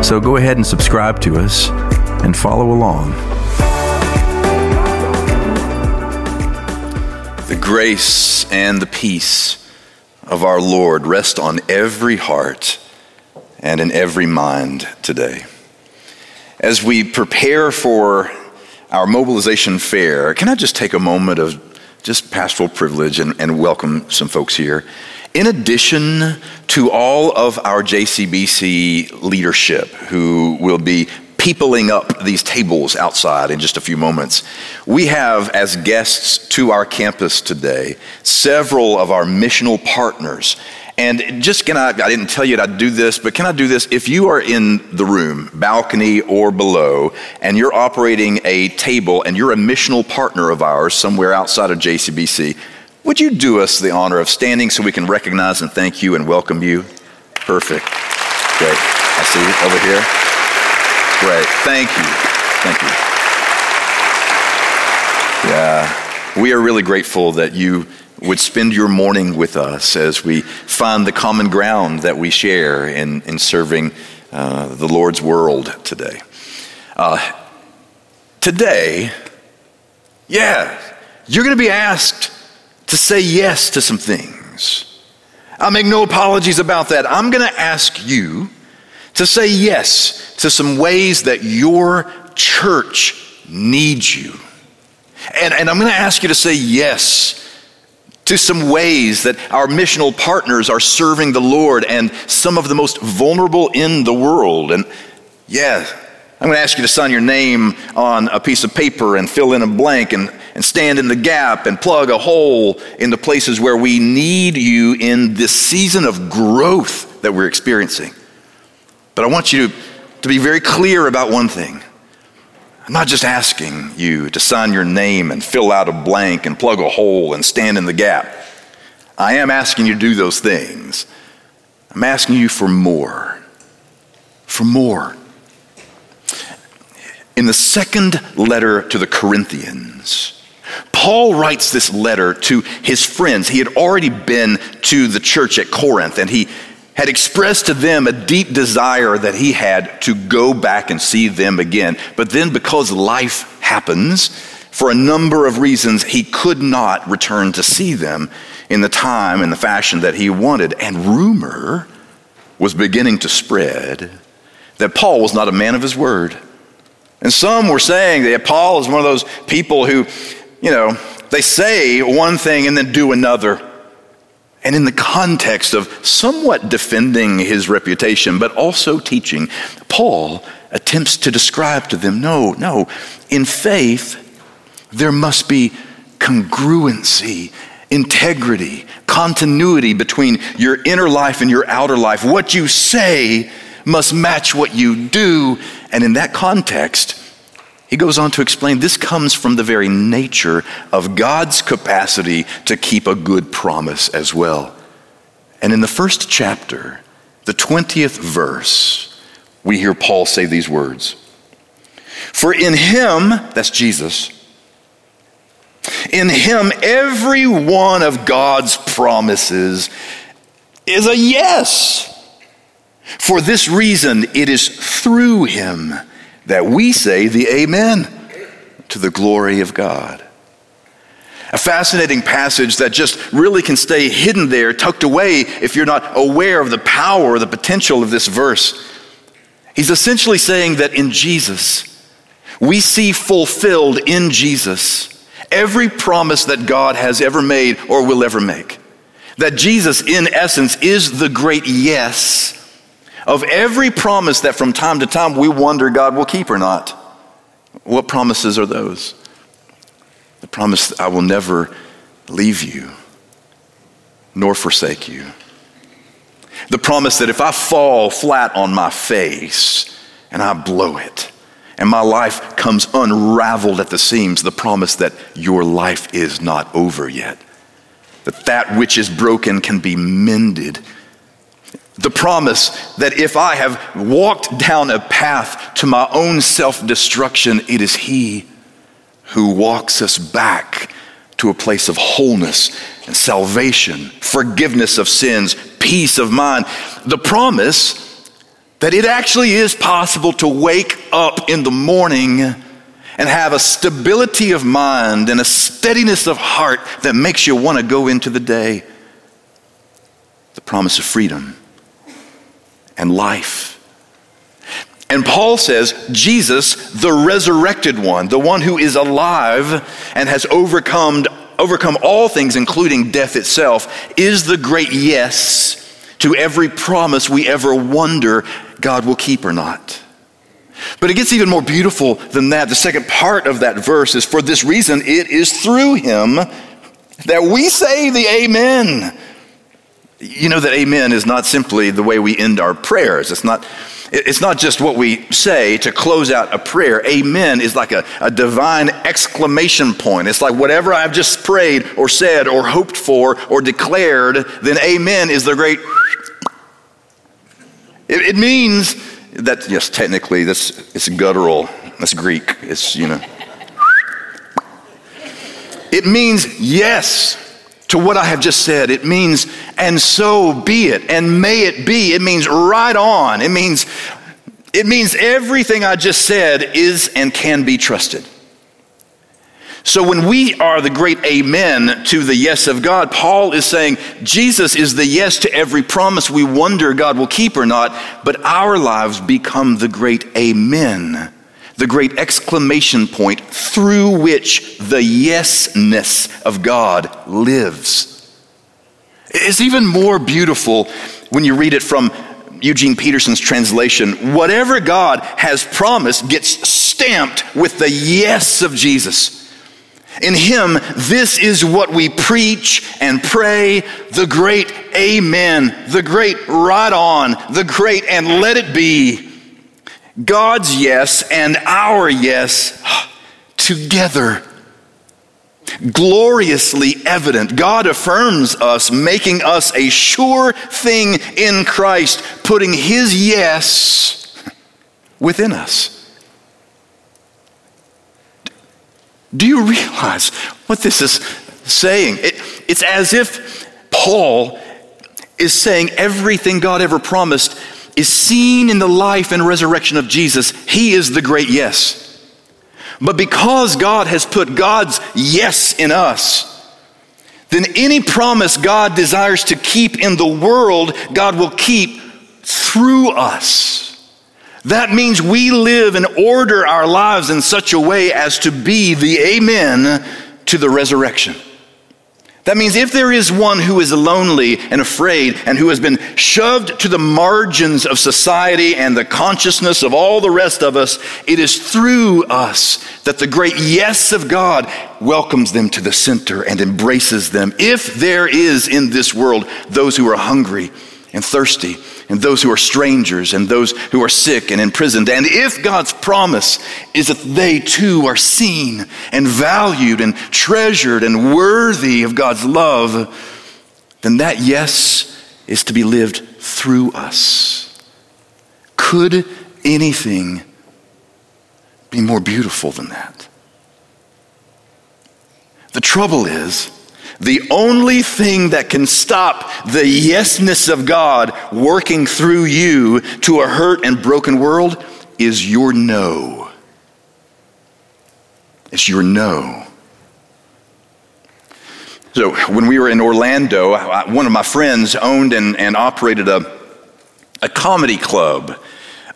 So go ahead and subscribe to us and follow along. The grace and the peace of our Lord rest on every heart and in every mind today. As we prepare for our mobilization fair, can I just take a moment of just pastoral privilege and, and welcome some folks here? In addition to all of our JCBC leadership who will be peopling up these tables outside in just a few moments. We have, as guests to our campus today, several of our missional partners. And just can I, I didn't tell you I'd do this, but can I do this? If you are in the room, balcony or below, and you're operating a table and you're a missional partner of ours somewhere outside of JCBC, would you do us the honor of standing so we can recognize and thank you and welcome you? Perfect. Great. I see you over here. Great. Thank you. Thank you. Yeah. We are really grateful that you would spend your morning with us as we find the common ground that we share in, in serving uh, the Lord's world today. Uh, today, yeah, you're going to be asked to say yes to some things. I'll make no apologies about that. I'm going to ask you to say yes to some ways that your church needs you. And, and I'm going to ask you to say yes to some ways that our missional partners are serving the Lord and some of the most vulnerable in the world. And yeah, I'm going to ask you to sign your name on a piece of paper and fill in a blank and and stand in the gap and plug a hole in the places where we need you in this season of growth that we're experiencing. But I want you to, to be very clear about one thing. I'm not just asking you to sign your name and fill out a blank and plug a hole and stand in the gap. I am asking you to do those things. I'm asking you for more. For more. In the second letter to the Corinthians, Paul writes this letter to his friends. He had already been to the church at Corinth and he had expressed to them a deep desire that he had to go back and see them again. But then, because life happens, for a number of reasons, he could not return to see them in the time and the fashion that he wanted. And rumor was beginning to spread that Paul was not a man of his word. And some were saying that Paul is one of those people who you know, they say one thing and then do another. And in the context of somewhat defending his reputation, but also teaching, Paul attempts to describe to them no, no, in faith, there must be congruency, integrity, continuity between your inner life and your outer life. What you say must match what you do. And in that context, he goes on to explain this comes from the very nature of God's capacity to keep a good promise as well. And in the first chapter, the 20th verse, we hear Paul say these words For in him, that's Jesus, in him, every one of God's promises is a yes. For this reason, it is through him that we say the Amen to the glory of God. A fascinating passage that just really can stay hidden there, tucked away, if you're not aware of the power the potential of this verse. He's essentially saying that in Jesus, we see fulfilled in Jesus every promise that God has ever made or will ever make. That Jesus, in essence, is the great yes of every promise that from time to time we wonder God will keep or not. What promises are those? The promise that I will never leave you nor forsake you. The promise that if I fall flat on my face and I blow it. And my life comes unraveled at the seams, the promise that your life is not over yet, that that which is broken can be mended. The promise that if I have walked down a path to my own self destruction, it is He who walks us back to a place of wholeness and salvation, forgiveness of sins, peace of mind. The promise that it actually is possible to wake up in the morning and have a stability of mind and a steadiness of heart that makes you want to go into the day. The promise of freedom and life. And Paul says, Jesus, the resurrected one, the one who is alive and has overcome, overcome all things, including death itself, is the great yes to every promise we ever wonder God will keep or not. But it gets even more beautiful than that. The second part of that verse is for this reason, it is through him that we say the amen. You know that amen is not simply the way we end our prayers. It's not, it's not just what we say to close out a prayer. Amen is like a, a divine exclamation point. It's like whatever I've just prayed or said or hoped for or declared, then amen is the great it, it means that, yes, technically, this it's guttural. That's Greek. It's, you know. It means yes to what I have just said. It means, and so be it, and may it be. It means right on. It means, it means everything I just said is and can be trusted. So when we are the great amen to the yes of God, Paul is saying Jesus is the yes to every promise we wonder God will keep or not, but our lives become the great amen, the great exclamation point through which the yesness of God lives. It's even more beautiful when you read it from Eugene Peterson's translation. Whatever God has promised gets stamped with the yes of Jesus. In Him, this is what we preach and pray the great Amen, the great right on, the great and let it be. God's yes and our yes together. Gloriously evident. God affirms us, making us a sure thing in Christ, putting His yes within us. Do you realize what this is saying? It, it's as if Paul is saying everything God ever promised is seen in the life and resurrection of Jesus. He is the great yes. But because God has put God's yes in us, then any promise God desires to keep in the world, God will keep through us. That means we live and order our lives in such a way as to be the amen to the resurrection. That means if there is one who is lonely and afraid and who has been shoved to the margins of society and the consciousness of all the rest of us, it is through us that the great yes of God welcomes them to the center and embraces them. If there is in this world those who are hungry and thirsty and those who are strangers and those who are sick and imprisoned. And if God's promise is that they too are seen and valued and treasured and worthy of God's love, then that yes is to be lived through us. Could anything be more beautiful than that? The trouble is, the only thing that can stop the yesness of God working through you to a hurt and broken world is your no. It's your no. So, when we were in Orlando, one of my friends owned and, and operated a, a comedy club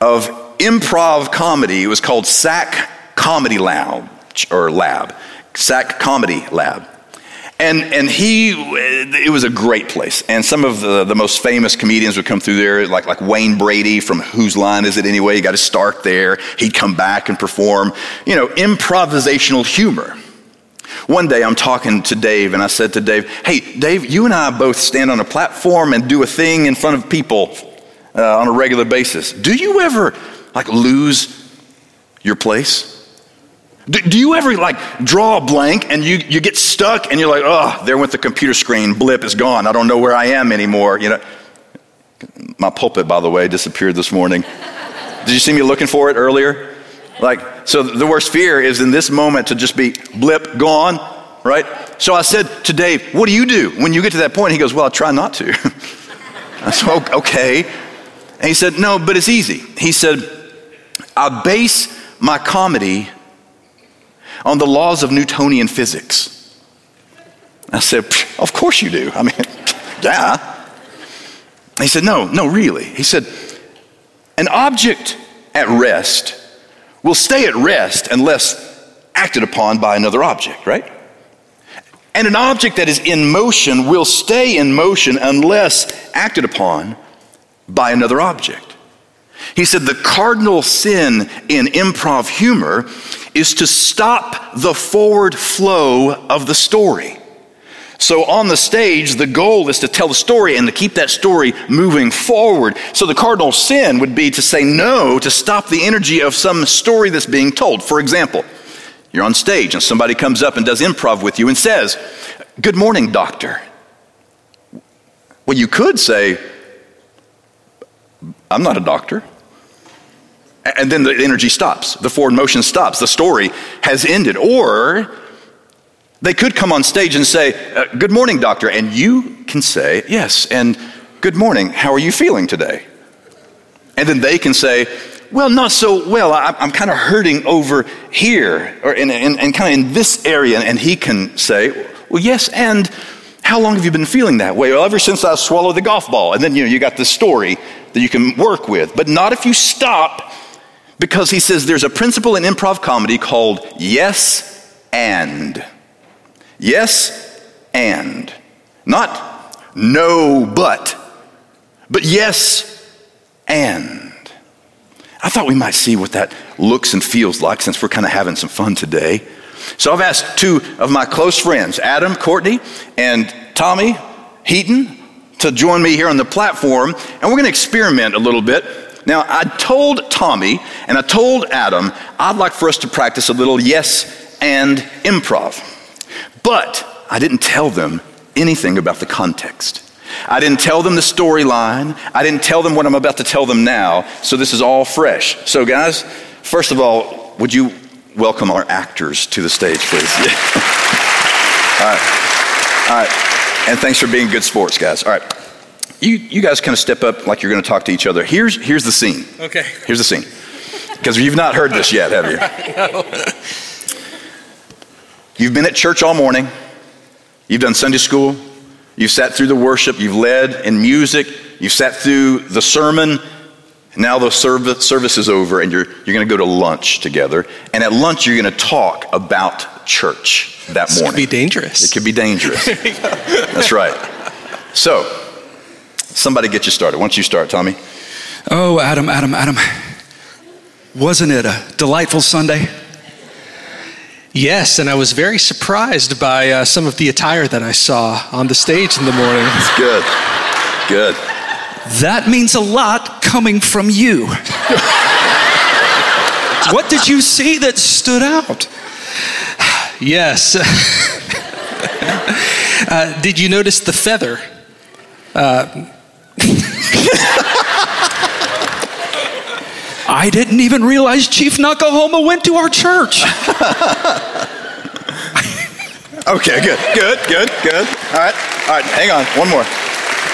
of improv comedy. It was called SAK Comedy Lounge or Lab, SAK Comedy Lab. And, and he, it was a great place. And some of the, the most famous comedians would come through there, like, like Wayne Brady from Whose Line Is It Anyway? You got to start there. He'd come back and perform, you know, improvisational humor. One day I'm talking to Dave and I said to Dave, Hey, Dave, you and I both stand on a platform and do a thing in front of people uh, on a regular basis. Do you ever like lose your place? Do, do, you ever like draw a blank and you, you get stuck and you're like, oh, there went the computer screen, blip is gone. I don't know where I am anymore. You know, my pulpit, by the way, disappeared this morning. Did you see me looking for it earlier? Like, so the worst fear is in this moment to just be blip, gone, right? So I said to Dave, what do you do when you get to that point? He goes, well, I try not to. I said, okay. And he said, no, but it's easy. He said, I base my comedy on the laws of Newtonian physics. I said, Of course you do. I mean, yeah. He said, No, no, really. He said, An object at rest will stay at rest unless acted upon by another object, right? And an object that is in motion will stay in motion unless acted upon by another object. He said the cardinal sin in improv humor is to stop the forward flow of the story. So on the stage, the goal is to tell the story and to keep that story moving forward. So the cardinal sin would be to say no, to stop the energy of some story that's being told. For example, you're on stage and somebody comes up and does improv with you and says, Good morning, doctor. Well, you could say, I'm not a doctor. And then the energy stops, the forward motion stops, the story has ended. Or they could come on stage and say, uh, Good morning, doctor. And you can say, Yes, and good morning. How are you feeling today? And then they can say, Well, not so well. I, am kind of hurting over here, or in, in, in kind of in this area. And he can say, Well, yes, and how long have you been feeling that way? Well, ever since I swallowed the golf ball. And then, you know, you got the story that you can work with. But not if you stop because he says there's a principle in improv comedy called yes and. Yes and. Not no but, but yes and. I thought we might see what that looks and feels like since we're kind of having some fun today. So I've asked two of my close friends, Adam Courtney and Tommy Heaton, to join me here on the platform, and we're going to experiment a little bit now, I told Tommy and I told Adam I'd like for us to practice a little yes and improv. But I didn't tell them anything about the context. I didn't tell them the storyline. I didn't tell them what I'm about to tell them now. So this is all fresh. So, guys, first of all, would you welcome our actors to the stage, please? Yeah. all right. All right. And thanks for being good sports, guys. All right you, you guys kind of step up like you're going to talk to each other. Here's, here's the scene. Okay. Here's the scene. Because you've not heard this yet, have you? no. You've been at church all morning. You've done Sunday school. You've sat through the worship. You've led in music. You've sat through the sermon. Now the service, service is over and you're, you're going to go to lunch together. And at lunch, you're going to talk about church that this morning. It could be dangerous. It could be dangerous. That's right. So, Somebody get you started. Once you start, Tommy. Oh, Adam, Adam, Adam. Wasn't it a delightful Sunday? Yes, and I was very surprised by uh, some of the attire that I saw on the stage in the morning. That's good. Good. That means a lot coming from you. what did you see that stood out? Yes. uh, did you notice the feather? Uh, I didn't even realize Chief Nakahoma went to our church. okay, good, good, good, good. All right, all right, hang on, one more.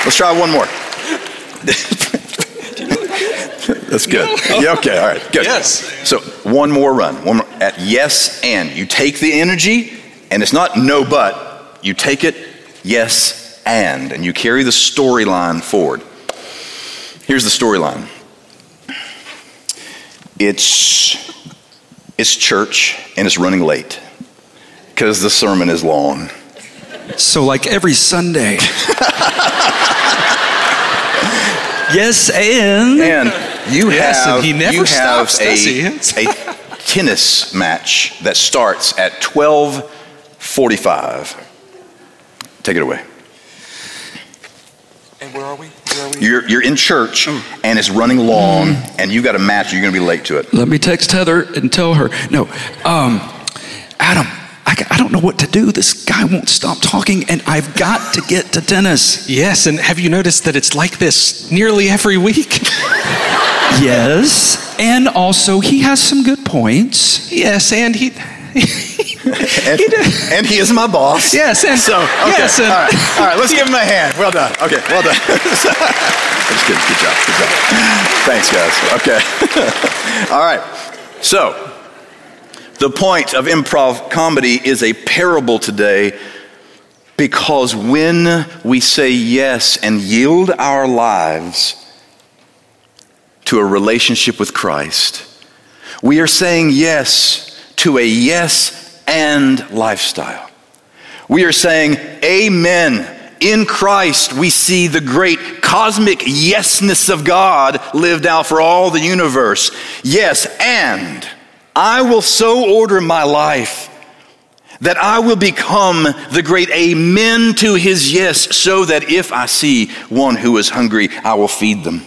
Let's try one more. That's good. Yeah, okay, all right, good. Yes. So one more run. One more, at yes and. You take the energy, and it's not no but. You take it, yes and, and you carry the storyline forward. Here's the storyline it's, it's church and it's running late because the sermon is long. So, like every Sunday. yes, and. And you yes, have, and he never you have stops, a, a tennis match that starts at 1245. Take it away. And where are we? Where are we? you're, you're in church and it's running long and you've got a match, you're going to be late to it. Let me text Heather and tell her. No, um, Adam, I, I don't know what to do. This guy won't stop talking, and I've got to get to tennis. Yes, and have you noticed that it's like this nearly every week? Yes, and also he has some good points. yes, and he. And, and he is my boss. Yes, and So, okay. yes, and all right, all right, let's give him a hand. Well done. Okay, well done. That's good. Good job. Good job. Thanks, guys. Okay. all right. So, the point of improv comedy is a parable today because when we say yes and yield our lives to a relationship with Christ, we are saying yes to a yes and lifestyle. We are saying amen. In Christ, we see the great cosmic yesness of God lived out for all the universe. Yes, and I will so order my life that I will become the great amen to his yes, so that if I see one who is hungry, I will feed them.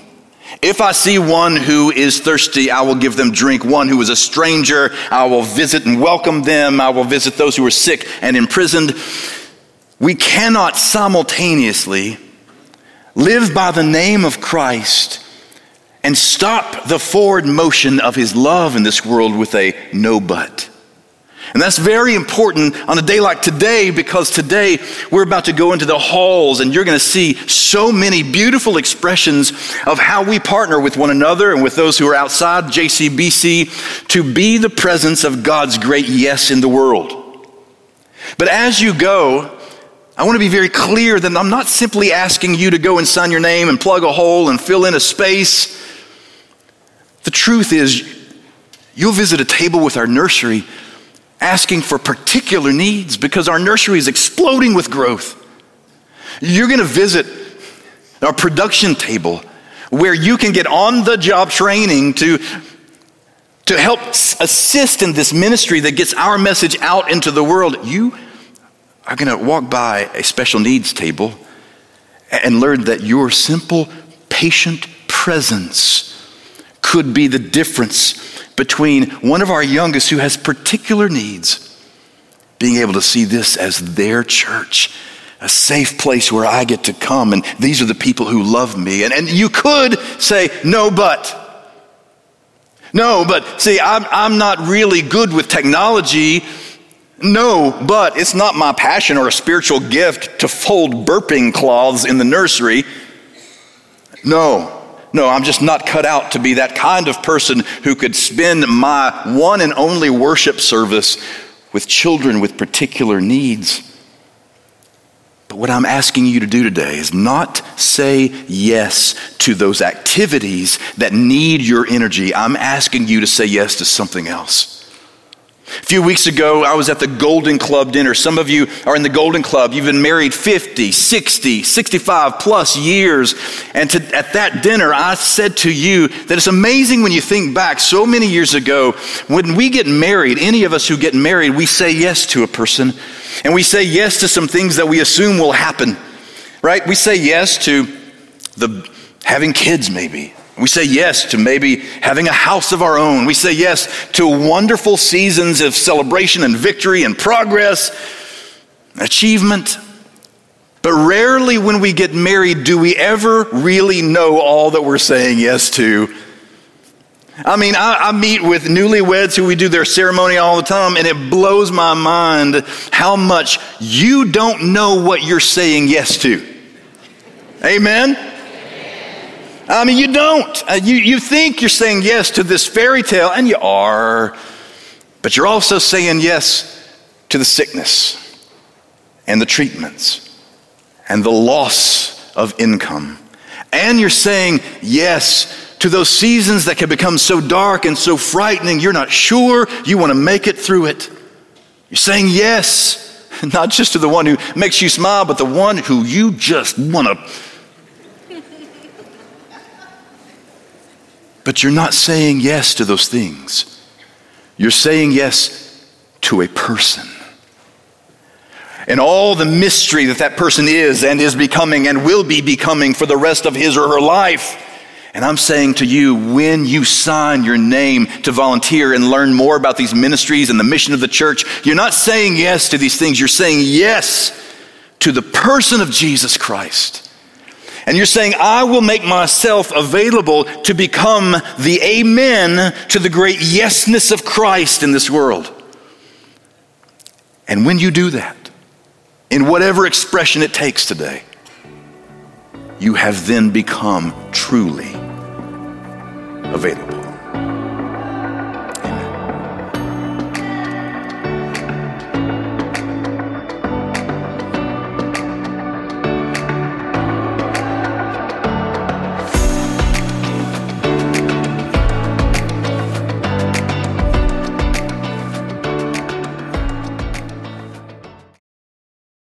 If I see one who is thirsty, I will give them drink. One who is a stranger, I will visit and welcome them. I will visit those who are sick and imprisoned. We cannot simultaneously live by the name of Christ and stop the forward motion of his love in this world with a no but. And that's very important on a day like today because today we're about to go into the halls and you're going to see so many beautiful expressions of how we partner with one another and with those who are outside JCBC to be the presence of God's great yes in the world. But as you go, I want to be very clear that I'm not simply asking you to go and sign your name and plug a hole and fill in a space. The truth is, you'll visit a table with our nursery asking for particular needs because our nursery is exploding with growth. You're going to visit our production table where you can get on the job training to, to help assist in this ministry that gets our message out into the world. You are going to walk by a special needs table and learn that your simple, patient presence could be the difference between one of our youngest who has particular needs being able to see this as their church, a safe place where I get to come, and these are the people who love me. And, and you could say, no, but. No, but see, I'm, I'm not really good with technology. No, but it's not my passion or a spiritual gift to fold burping cloths in the nursery. No, no, I'm just not cut out to be that kind of person who could spend my one and only worship service with children with particular needs. But what I'm asking you to do today is not say yes to those activities that need your energy. I'm asking you to say yes to something else. A few weeks ago, I was at the Golden Club dinner. Some of you are in the Golden Club. You've been married 50, 60, 65 plus years. And to, at that dinner, I said to you that it's amazing when you think back so many years ago, when we get married, any of us who get married, we say yes to a person. And we say yes to some things that we assume will happen, right? We say yes to the having kids, maybe. We say yes to maybe having a house of our own. We say yes to wonderful seasons of celebration and victory and progress, achievement. But rarely, when we get married, do we ever really know all that we're saying yes to. I mean, I, I, meet with newlyweds who we do their ceremony all the time, and it blows my mind how much you don't know what you're saying yes to. Amen? I mean, you don't. Uh, you, you think you're saying yes to this fairy tale, and you are, but you're also saying yes to the sickness and the treatments and the loss of income. And you're saying yes to those seasons that can become so dark and so frightening, you're not sure you want to make it through it. You're saying yes, not just to the one who makes you smile, but the one who you just want to But you're not saying yes to those things. You're saying yes to a person. and all the mystery that that person is and is becoming and will be becoming for the rest of his or her life. And I'm saying to you, when you sign your name to volunteer and learn more about these ministries and the mission of the church, you're not saying yes to these things, you're saying yes to the person of Jesus Christ. And you're saying, I will make myself available to become the amen to the great yesness of Christ in this world. And when you do that, in whatever expression it takes today, you have then become truly available.